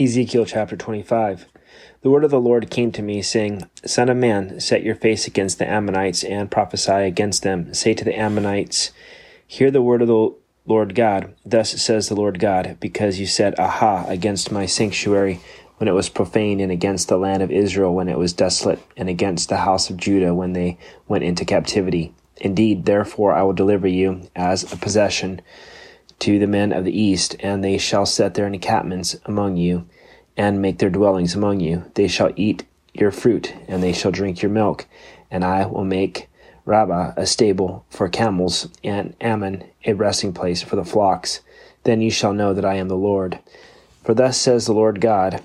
Ezekiel chapter 25. The word of the Lord came to me, saying, Son of man, set your face against the Ammonites and prophesy against them. Say to the Ammonites, Hear the word of the Lord God. Thus says the Lord God, because you said, Aha, against my sanctuary when it was profane, and against the land of Israel when it was desolate, and against the house of Judah when they went into captivity. Indeed, therefore I will deliver you as a possession to the men of the east, and they shall set their encampments among you, and make their dwellings among you. They shall eat your fruit, and they shall drink your milk, and I will make Rabbah a stable for camels, and Ammon a resting place for the flocks. Then you shall know that I am the Lord. For thus says the Lord God,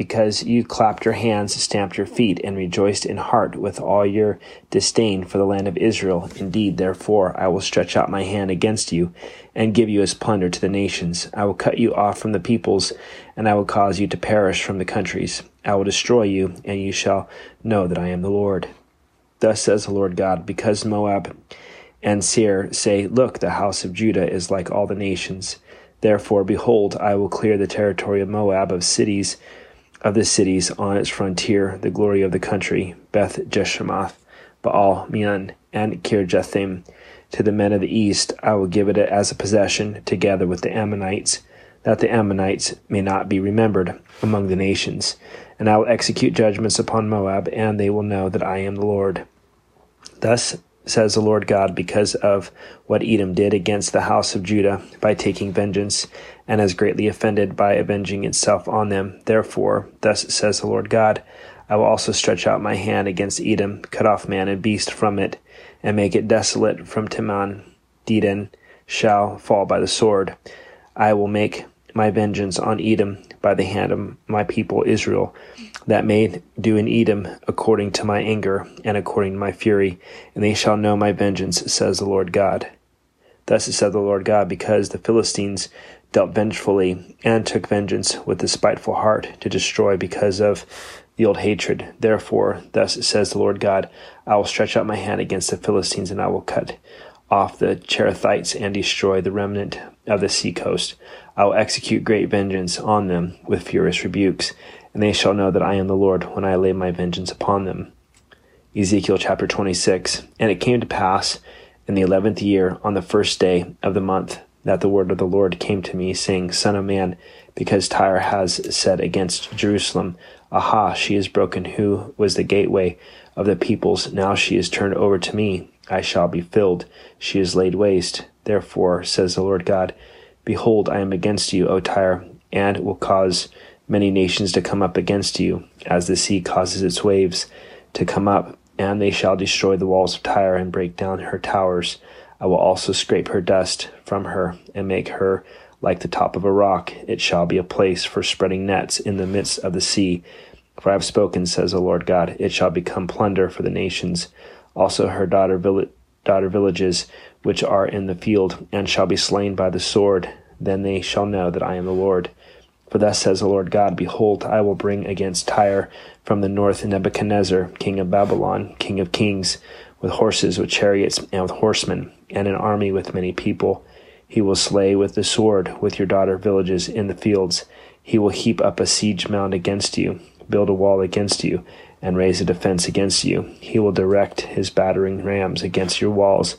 because you clapped your hands, stamped your feet, and rejoiced in heart with all your disdain for the land of Israel. Indeed, therefore, I will stretch out my hand against you, and give you as plunder to the nations. I will cut you off from the peoples, and I will cause you to perish from the countries. I will destroy you, and you shall know that I am the Lord. Thus says the Lord God, because Moab and Seir say, Look, the house of Judah is like all the nations. Therefore, behold, I will clear the territory of Moab of cities of the cities on its frontier, the glory of the country, Beth Jeshimoth, Baal Meon, and Kirjathaim. To the men of the east I will give it as a possession, together with the Ammonites, that the Ammonites may not be remembered among the nations. And I will execute judgments upon Moab, and they will know that I am the Lord. Thus says the Lord God, because of what Edom did against the house of Judah by taking vengeance, and has greatly offended by avenging itself on them. Therefore, thus says the Lord God, I will also stretch out my hand against Edom, cut off man and beast from it, and make it desolate from Teman. Dedan shall fall by the sword. I will make my vengeance on Edom by the hand of my people Israel, that may do in Edom according to my anger and according to my fury, and they shall know my vengeance, says the Lord God. Thus said the Lord God, because the Philistines dealt vengefully and took vengeance with a spiteful heart to destroy because of the old hatred. Therefore, thus says the Lord God, I will stretch out my hand against the Philistines, and I will cut off the Cherethites and destroy the remnant of the seacoast. I will execute great vengeance on them with furious rebukes, and they shall know that I am the Lord when I lay my vengeance upon them. Ezekiel chapter 26. And it came to pass in the eleventh year, on the first day of the month, that the word of the Lord came to me, saying, Son of man, because Tyre has said against Jerusalem, Aha, she is broken, who was the gateway of the peoples. Now she is turned over to me. I shall be filled. She is laid waste. Therefore, says the Lord God, Behold, I am against you, O Tyre, and will cause many nations to come up against you, as the sea causes its waves to come up, and they shall destroy the walls of Tyre and break down her towers. I will also scrape her dust from her and make her like the top of a rock. It shall be a place for spreading nets in the midst of the sea. For I have spoken, says the Lord God. It shall become plunder for the nations. Also her daughter, daughter villages which are in the field, and shall be slain by the sword. Then they shall know that I am the Lord. For thus says the Lord God Behold, I will bring against Tyre from the north Nebuchadnezzar, king of Babylon, king of kings, with horses, with chariots, and with horsemen, and an army with many people. He will slay with the sword with your daughter villages in the fields. He will heap up a siege mound against you, build a wall against you, and raise a defense against you. He will direct his battering rams against your walls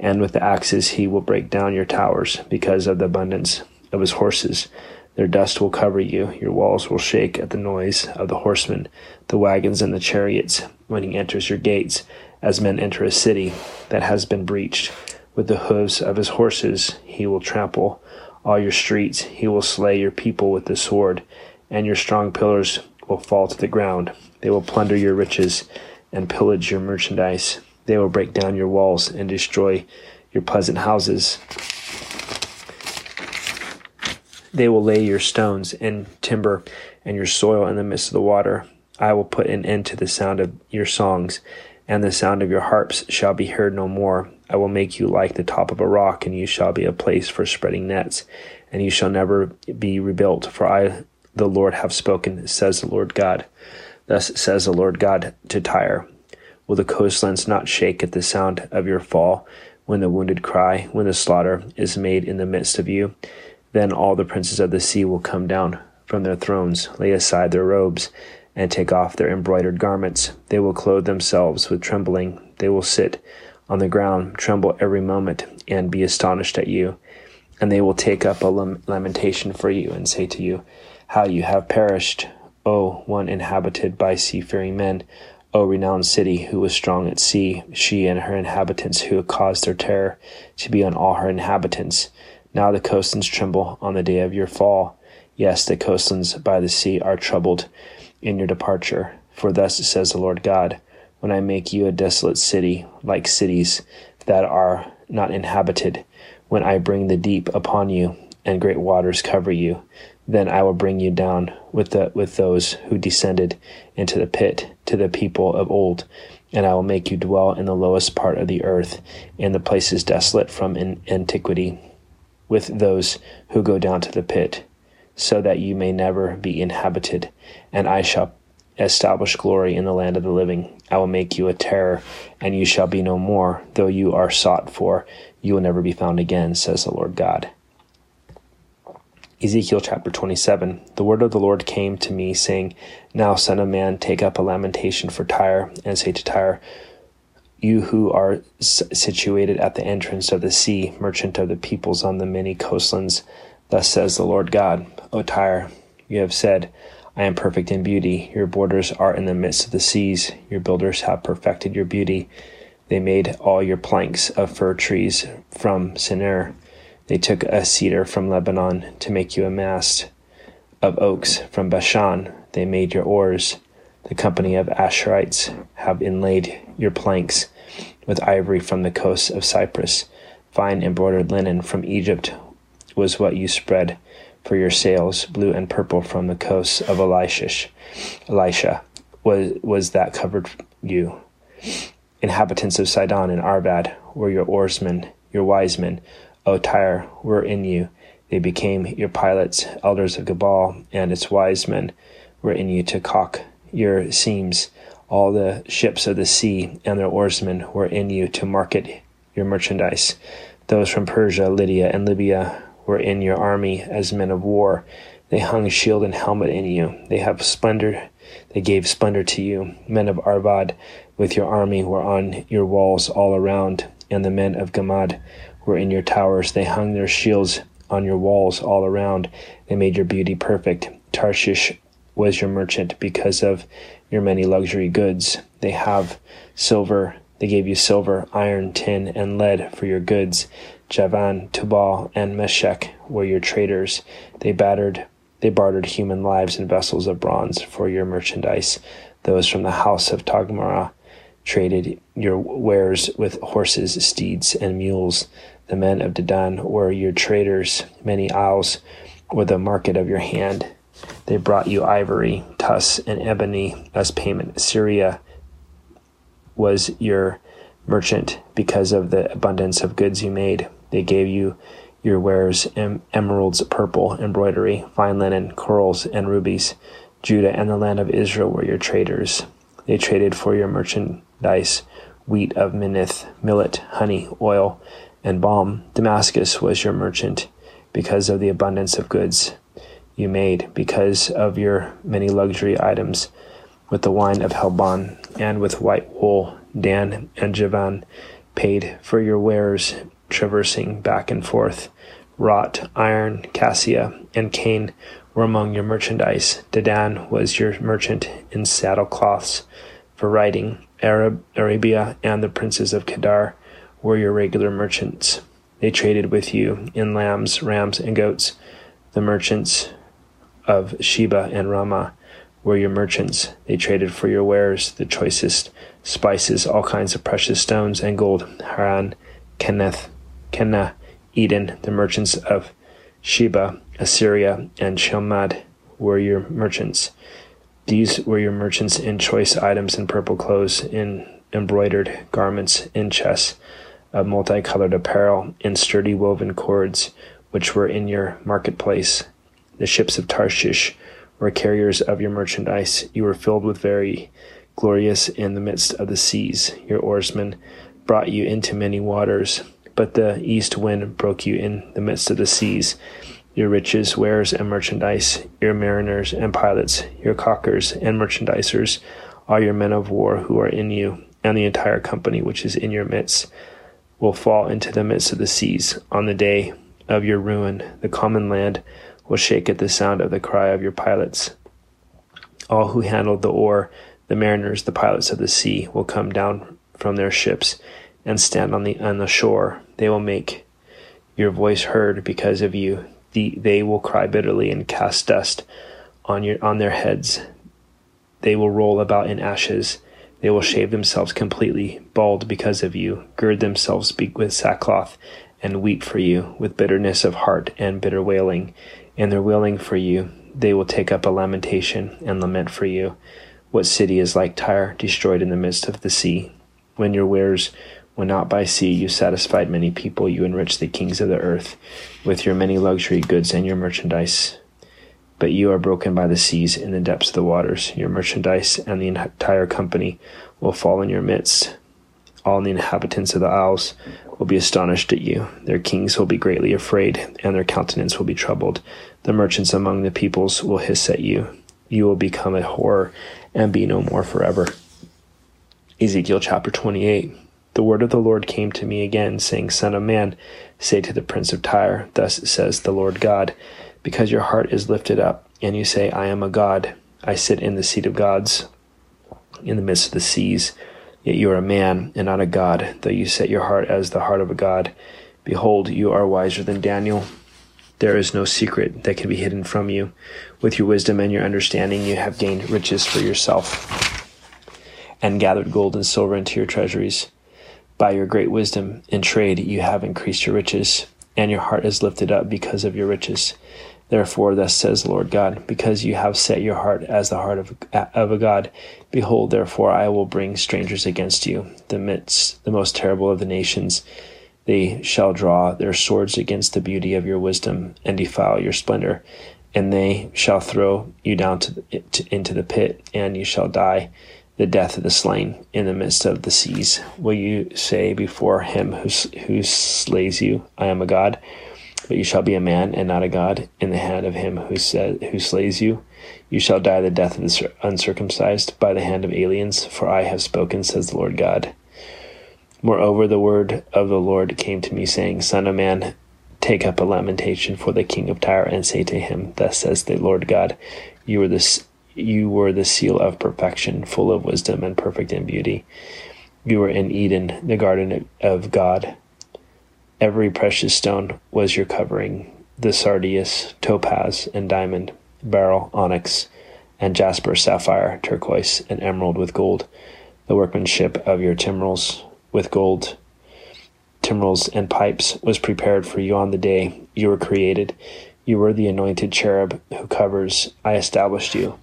and with the axes he will break down your towers because of the abundance of his horses. Their dust will cover you, your walls will shake at the noise of the horsemen, the wagons, and the chariots when he enters your gates, as men enter a city that has been breached. With the hoofs of his horses he will trample all your streets, he will slay your people with the sword, and your strong pillars will fall to the ground. They will plunder your riches and pillage your merchandise. They will break down your walls and destroy your pleasant houses. They will lay your stones and timber and your soil in the midst of the water. I will put an end to the sound of your songs, and the sound of your harps shall be heard no more. I will make you like the top of a rock, and you shall be a place for spreading nets, and you shall never be rebuilt. For I, the Lord, have spoken, says the Lord God. Thus says the Lord God to Tyre Will the coastlands not shake at the sound of your fall, when the wounded cry, when the slaughter is made in the midst of you? Then all the princes of the sea will come down from their thrones, lay aside their robes, and take off their embroidered garments. They will clothe themselves with trembling. They will sit on the ground, tremble every moment, and be astonished at you. And they will take up a lamentation for you, and say to you, How you have perished, O one inhabited by seafaring men, O renowned city who was strong at sea, she and her inhabitants who caused their terror to be on all her inhabitants. Now the coastlands tremble on the day of your fall. Yes, the coastlands by the sea are troubled in your departure. For thus says the Lord God, when I make you a desolate city, like cities that are not inhabited, when I bring the deep upon you, and great waters cover you, then I will bring you down with the with those who descended into the pit to the people of old, and I will make you dwell in the lowest part of the earth, in the places desolate from antiquity, with those who go down to the pit, so that you may never be inhabited, and I shall establish glory in the land of the living. I will make you a terror, and you shall be no more, though you are sought for, you will never be found again, says the Lord God. Ezekiel chapter 27 The word of the Lord came to me, saying, Now, son of man, take up a lamentation for Tyre, and say to Tyre, You who are situated at the entrance of the sea, merchant of the peoples on the many coastlands, thus says the Lord God, O Tyre, you have said, I am perfect in beauty. Your borders are in the midst of the seas. Your builders have perfected your beauty. They made all your planks of fir trees from Senir. They took a cedar from Lebanon to make you a mast. Of oaks from Bashan they made your oars. The company of Ashurites have inlaid your planks with ivory from the coasts of Cyprus. Fine embroidered linen from Egypt was what you spread for your sails, blue and purple from the coasts of Elishah. Elishah was, was that covered you. Inhabitants of Sidon and Arvad were your oarsmen, your wise men, O Tyre, were in you. They became your pilots, elders of Gebal, and its wise men were in you to caulk your seams. All the ships of the sea and their oarsmen were in you to market your merchandise. Those from Persia, Lydia, and Libya were in your army as men of war. They hung shield and helmet in you. They have splendor. They gave splendor to you. Men of Arvad with your army were on your walls all around, and the men of Gammad were in your towers. They hung their shields on your walls all around. They made your beauty perfect. Tarshish was your merchant because of your many luxury goods. They have silver. They gave you silver, iron, tin, and lead for your goods. Javan, Tubal, and Meshech were your traders. They battered they bartered human lives and vessels of bronze for your merchandise. Those from the house of Togarmah traded your wares with horses, steeds, and mules. The men of Dedan were your traders. Many isles were the market of your hand. They brought you ivory, tuss, and ebony as payment. Syria was your merchant because of the abundance of goods you made. They gave you your wares em- emeralds, purple, embroidery, fine linen, corals, and rubies. Judah and the land of Israel were your traders. They traded for your merchandise wheat of Minnith, millet, honey, oil, and balm. Damascus was your merchant because of the abundance of goods you made, because of your many luxury items, with the wine of Helbon and with white wool. Dan and Javan paid for your wares, traversing back and forth. Wrought iron, cassia, and cane were among your merchandise. Dedan was your merchant in saddlecloths for riding. Arab, Arabia and the princes of Kedar were your regular merchants. They traded with you in lambs, rams, and goats. The merchants of Sheba and Raamah were your merchants. They traded for your wares, the choicest spices, all kinds of precious stones, and gold. Haran, Kenneth, Kenna, Eden, the merchants of Sheba, Assyria, and Shelmad were your merchants. These were your merchants in choice items in purple clothes, in embroidered garments, in chests of multicolored apparel in sturdy woven cords, which were in your marketplace. The ships of Tarshish were carriers of your merchandise. You were filled with very glorious in the midst of the seas. Your oarsmen brought you into many waters, but the east wind broke you in the midst of the seas. your riches, wares, and merchandise, your mariners and pilots, your caulkers and merchandisers, all your men of war who are in you, and the entire company which is in your midst, will fall into the midst of the seas on the day of your ruin. The common land will shake at the sound of the cry of your pilots. All who handled the oar, the mariners, the pilots of the sea, will come down from their ships and stand on the on the shore. They will make your voice heard because of you the, they will cry bitterly and cast dust on your on their heads. They will roll about in ashes. They will shave themselves completely bald because of you, gird themselves with sackcloth, and weep for you with bitterness of heart and bitter wailing. And their wailing for you, they will take up a lamentation and lament for you. What city is like Tyre, destroyed in the midst of the sea? When your wares when out by sea you satisfied many people, you enriched the kings of the earth with your many luxury goods and your merchandise. But you are broken by the seas in the depths of the waters. Your merchandise and the entire company will fall in your midst. All the inhabitants of the isles will be astonished at you. Their kings will be greatly afraid, and their countenance will be troubled. The merchants among the peoples will hiss at you. You will become a horror and be no more forever. Ezekiel chapter 28. The word of the Lord came to me again, saying, Son of man, say to the prince of Tyre, Thus says the Lord God, because your heart is lifted up, and you say, I am a God, I sit in the seat of gods, in the midst of the seas. Yet you are a man, and not a God, though you set your heart as the heart of a God. Behold, you are wiser than Daniel. There is no secret that can be hidden from you. With your wisdom and your understanding, you have gained riches for yourself, and gathered gold and silver into your treasuries. By your great wisdom in trade you have increased your riches, and your heart is lifted up because of your riches. Therefore, thus says the Lord God, because you have set your heart as the heart of, of a God, behold, therefore I will bring strangers against you, the midst, the most terrible of the nations. They shall draw their swords against the beauty of your wisdom and defile your splendor, and they shall throw you down to, the, to into the pit, and you shall die the death of the slain in the midst of the seas. Will you say before him who, who slays you, I am a God? But you shall be a man and not a God in the hand of him who, said, who slays you. You shall die the death of the uncircumcised by the hand of aliens, for I have spoken, says the Lord God. Moreover, the word of the Lord came to me, saying, Son of man, take up a lamentation for the king of Tyre, and say to him, Thus says the Lord God, You you were the seal of perfection, full of wisdom and perfect in beauty. You were in Eden, the garden of God. Every precious stone was your covering the sardius, topaz, and diamond, beryl, onyx, and jasper, sapphire, turquoise, and emerald with gold. The workmanship of your timbrels with gold, timbrels, and pipes was prepared for you on the day you were created. You were the anointed cherub who covers. I established you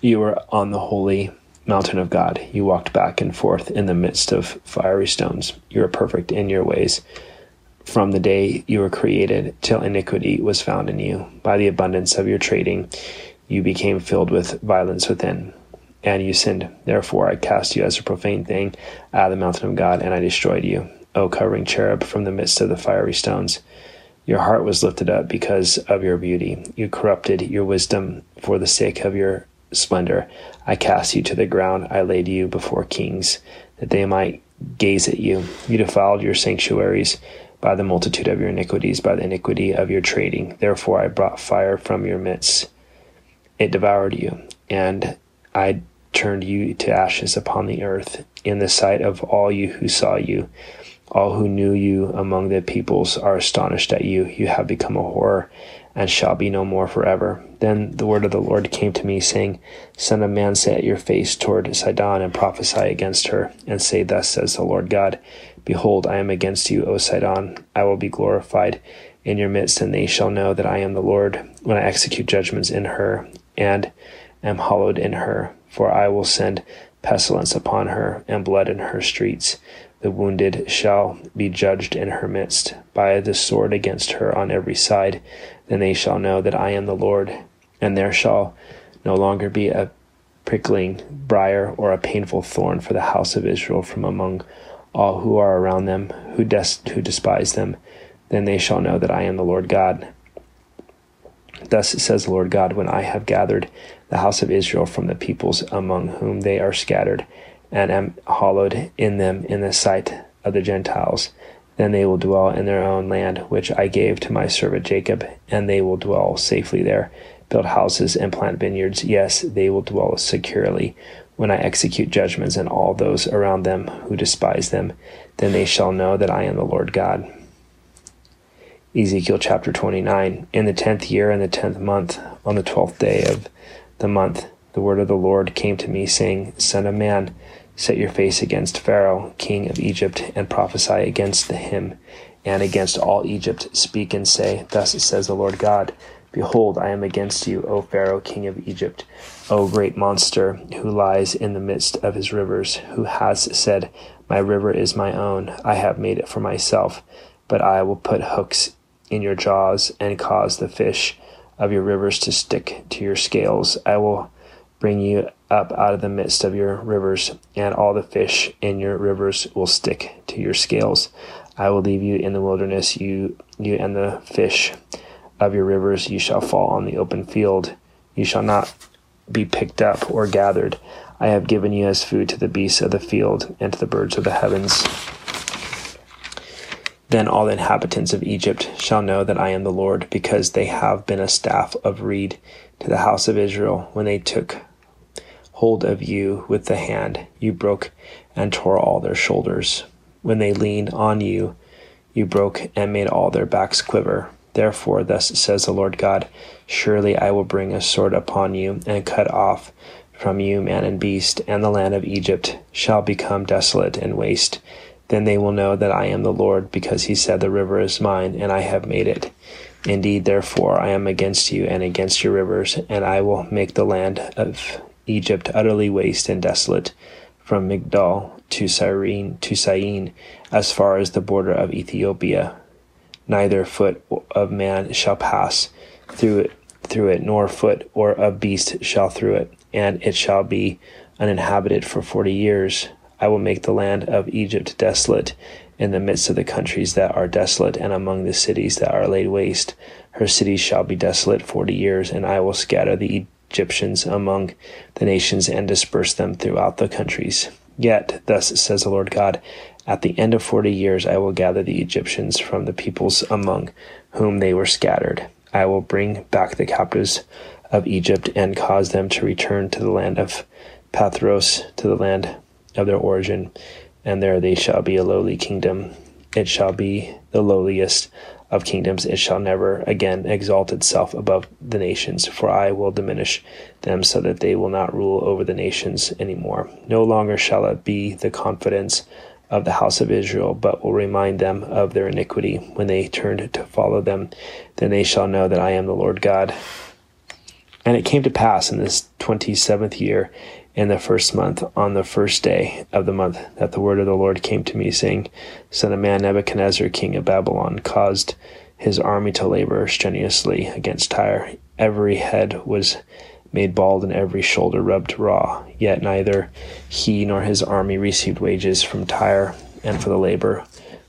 you were on the holy mountain of God. You walked back and forth in the midst of fiery stones. You were perfect in your ways. From the day you were created till iniquity was found in you, by the abundance of your trading, you became filled with violence within, and you sinned. Therefore, I cast you as a profane thing out of the mountain of God, and I destroyed you, O covering cherub, from the midst of the fiery stones. Your heart was lifted up because of your beauty. You corrupted your wisdom for the sake of your splendor. I cast you to the ground. I laid you before kings, that they might gaze at you. You defiled your sanctuaries by the multitude of your iniquities, by the iniquity of your trading. Therefore I brought fire from your midst. It devoured you, and I turned you to ashes upon the earth in the sight of all you who saw you. All who knew you among the peoples are astonished at you. You have become a horror and shall be no more forever. Then the word of the Lord came to me, saying, Son of man, set your face toward Sidon, and prophesy against her, and say, Thus says the Lord God, Behold, I am against you, O Sidon. I will be glorified in your midst, and they shall know that I am the Lord, when I execute judgments in her, and am hallowed in her. For I will send pestilence upon her, and blood in her streets. The wounded shall be judged in her midst, by the sword against her on every side. Then they shall know that I am the Lord, and there shall no longer be a prickling briar or a painful thorn for the house of Israel from among all who are around them, who, des- who despise them. Then they shall know that I am the Lord God. Thus says the Lord God, when I have gathered the house of Israel from the peoples among whom they are scattered, and am hallowed in them in the sight of the Gentiles, then they will dwell in their own land, which I gave to my servant Jacob, and they will dwell safely there, build houses and plant vineyards. Yes, they will dwell securely. When I execute judgments on all those around them who despise them, then they shall know that I am the Lord God. Ezekiel chapter 29. In the tenth year, in the tenth month, on the twelfth day of the month, the word of the Lord came to me, saying, Son of man, set your face against Pharaoh, king of Egypt, and prophesy against him and against all Egypt. Speak and say, Thus says the Lord God Behold, I am against you, O Pharaoh, king of Egypt, O great monster, who lies in the midst of his rivers, who has said, My river is my own, I have made it for myself, but I will put hooks in your jaws and cause the fish of your rivers to stick to your scales. I will bring you up out of the midst of your rivers, and all the fish in your rivers will stick to your scales. I will leave you in the wilderness, you you and the fish of your rivers, you shall fall on the open field. You shall not be picked up or gathered. I have given you as food to the beasts of the field and to the birds of the heavens. Then all the inhabitants of Egypt shall know that I am the Lord, because they have been a staff of reed to the house of Israel. When they took hold of you with the hand, you broke and tore all their shoulders. When they leaned on you, you broke and made all their backs quiver. Therefore, thus says the Lord God Surely I will bring a sword upon you, and cut off from you man and beast, and the land of Egypt shall become desolate and waste then they will know that I am the Lord, because he said, The river is mine, and I have made it. Indeed, therefore, I am against you and against your rivers, and I will make the land of Egypt utterly waste and desolate, from Migdol to Syene, to Syene, as far as the border of Ethiopia. Neither foot of man shall pass through it, through it, nor foot or of beast shall through it, and it shall be uninhabited for forty years. I will make the land of Egypt desolate in the midst of the countries that are desolate, and among the cities that are laid waste. Her cities shall be desolate forty years, and I will scatter the Egyptians among the nations and disperse them throughout the countries. Yet, thus says the Lord God, at the end of forty years I will gather the Egyptians from the peoples among whom they were scattered. I will bring back the captives of Egypt and cause them to return to the land of Pathros, to the land of their origin, and there they shall be a lowly kingdom. It shall be the lowliest of kingdoms. It shall never again exalt itself above the nations, for I will diminish them so that they will not rule over the nations any more. No longer shall it be the confidence of the house of Israel, but will remind them of their iniquity when they turn to follow them. Then they shall know that I am the Lord God. And it came to pass in this twenty seventh year, in the first month, on the first day of the month, that the word of the Lord came to me, saying, Son of man, Nebuchadnezzar, king of Babylon, caused his army to labor strenuously against Tyre. Every head was made bald and every shoulder rubbed raw. Yet neither he nor his army received wages from Tyre and for the labor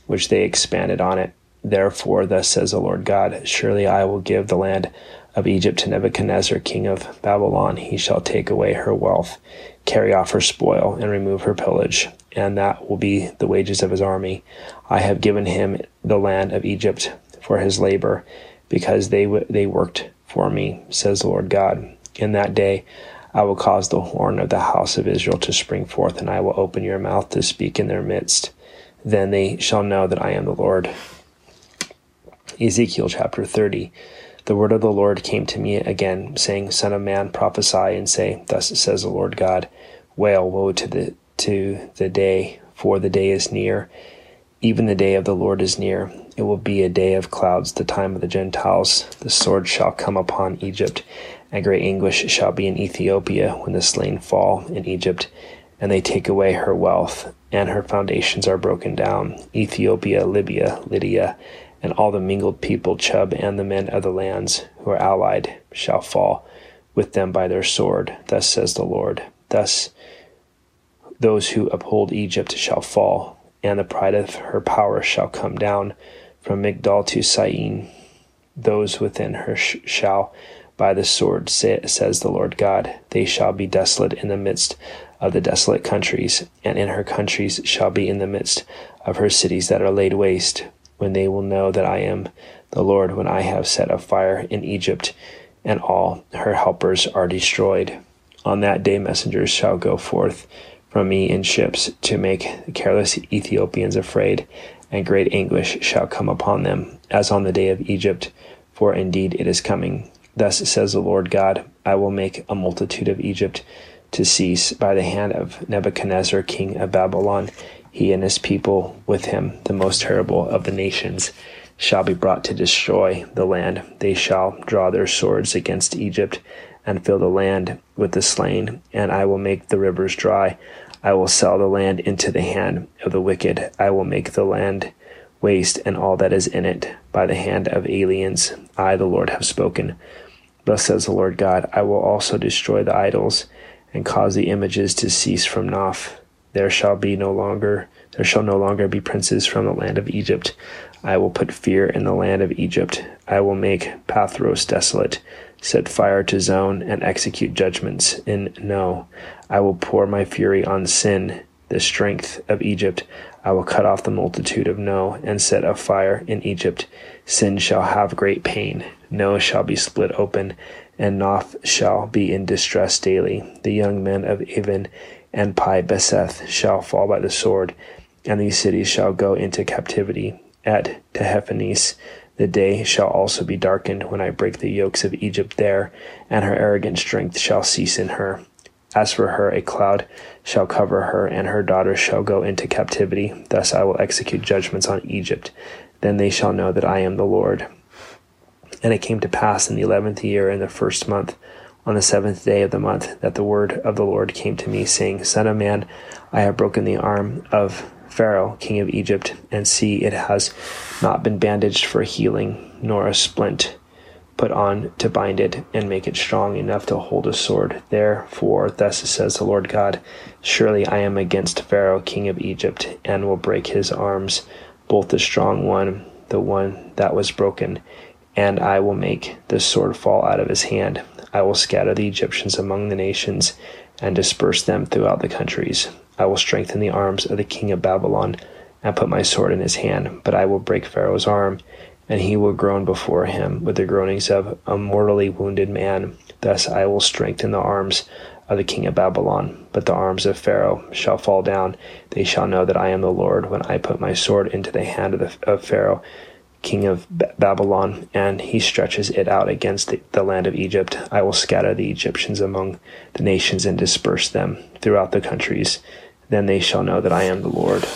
which they expanded on it. Therefore, thus says the Lord God Surely I will give the land of Egypt to Nebuchadnezzar, king of Babylon. He shall take away her wealth, carry off her spoil, and remove her pillage, and that will be the wages of his army. I have given him the land of Egypt for his labor, because they w- they worked for me, says the Lord God. In that day I will cause the horn of the house of Israel to spring forth, and I will open your mouth to speak in their midst. Then they shall know that I am the Lord. Ezekiel chapter 30 the word of the Lord came to me again, saying, Son of man, prophesy and say, Thus says the Lord God, Wail, woe to the to the day, for the day is near, even the day of the Lord is near. It will be a day of clouds, the time of the Gentiles. The sword shall come upon Egypt, and great anguish shall be in Ethiopia when the slain fall in Egypt, and they take away her wealth, and her foundations are broken down. Ethiopia, Libya, Lydia, and all the mingled people, Chub, and the men of the lands who are allied, shall fall with them by their sword. Thus says the Lord. Thus those who uphold Egypt shall fall, and the pride of her power shall come down from Migdol to Syene. those within her sh- shall by the sword, say, says the Lord God. They shall be desolate in the midst of the desolate countries, and in her countries shall be in the midst of her cities that are laid waste, when they will know that I am the Lord, when I have set a fire in Egypt, and all her helpers are destroyed. On that day messengers shall go forth from me in ships to make the careless Ethiopians afraid, and great anguish shall come upon them, as on the day of Egypt, for indeed it is coming. Thus says the Lord God I will make a multitude of Egypt to cease by the hand of Nebuchadnezzar, king of Babylon. He and his people with him, the most terrible of the nations, shall be brought to destroy the land. They shall draw their swords against Egypt and fill the land with the slain, and I will make the rivers dry. I will sell the land into the hand of the wicked. I will make the land waste and all that is in it by the hand of aliens. I, the Lord, have spoken. Thus says the Lord God I will also destroy the idols and cause the images to cease from Noph. There shall be no longer there shall no longer be princes from the land of Egypt. I will put fear in the land of Egypt. I will make Pathros desolate, set fire to Zoan, and execute judgments in No. I will pour my fury on Sin, the strength of Egypt. I will cut off the multitude of No, and set a fire in Egypt. Sin shall have great pain. No shall be split open, and Noph shall be in distress daily. The young men of Aven and Pi Beseth shall fall by the sword, and these cities shall go into captivity. At Tahpanhes the day shall also be darkened when I break the yokes of Egypt there, and her arrogant strength shall cease in her. As for her, a cloud shall cover her, and her daughters shall go into captivity. Thus I will execute judgments on Egypt. Then they shall know that I am the Lord. And it came to pass in the eleventh year, in the first month, on the seventh day of the month, that the word of the Lord came to me, saying, Son of man, I have broken the arm of Pharaoh, king of Egypt, and see, it has not been bandaged for healing, nor a splint put on to bind it and make it strong enough to hold a sword. Therefore, thus says the Lord God Surely I am against Pharaoh, king of Egypt, and will break his arms, both the strong one, the one that was broken, and I will make the sword fall out of his hand. I will scatter the Egyptians among the nations and disperse them throughout the countries. I will strengthen the arms of the king of Babylon and put my sword in his hand, but I will break Pharaoh's arm and he will groan before him with the groanings of a mortally wounded man. Thus I will strengthen the arms of the king of Babylon, but the arms of Pharaoh shall fall down. They shall know that I am the Lord when I put my sword into the hand of, the, of Pharaoh, king of B- Babylon, and he stretches it out against the, the land of Egypt. I will scatter the Egyptians among the nations and disperse them throughout the countries. Then they shall know that I am the Lord.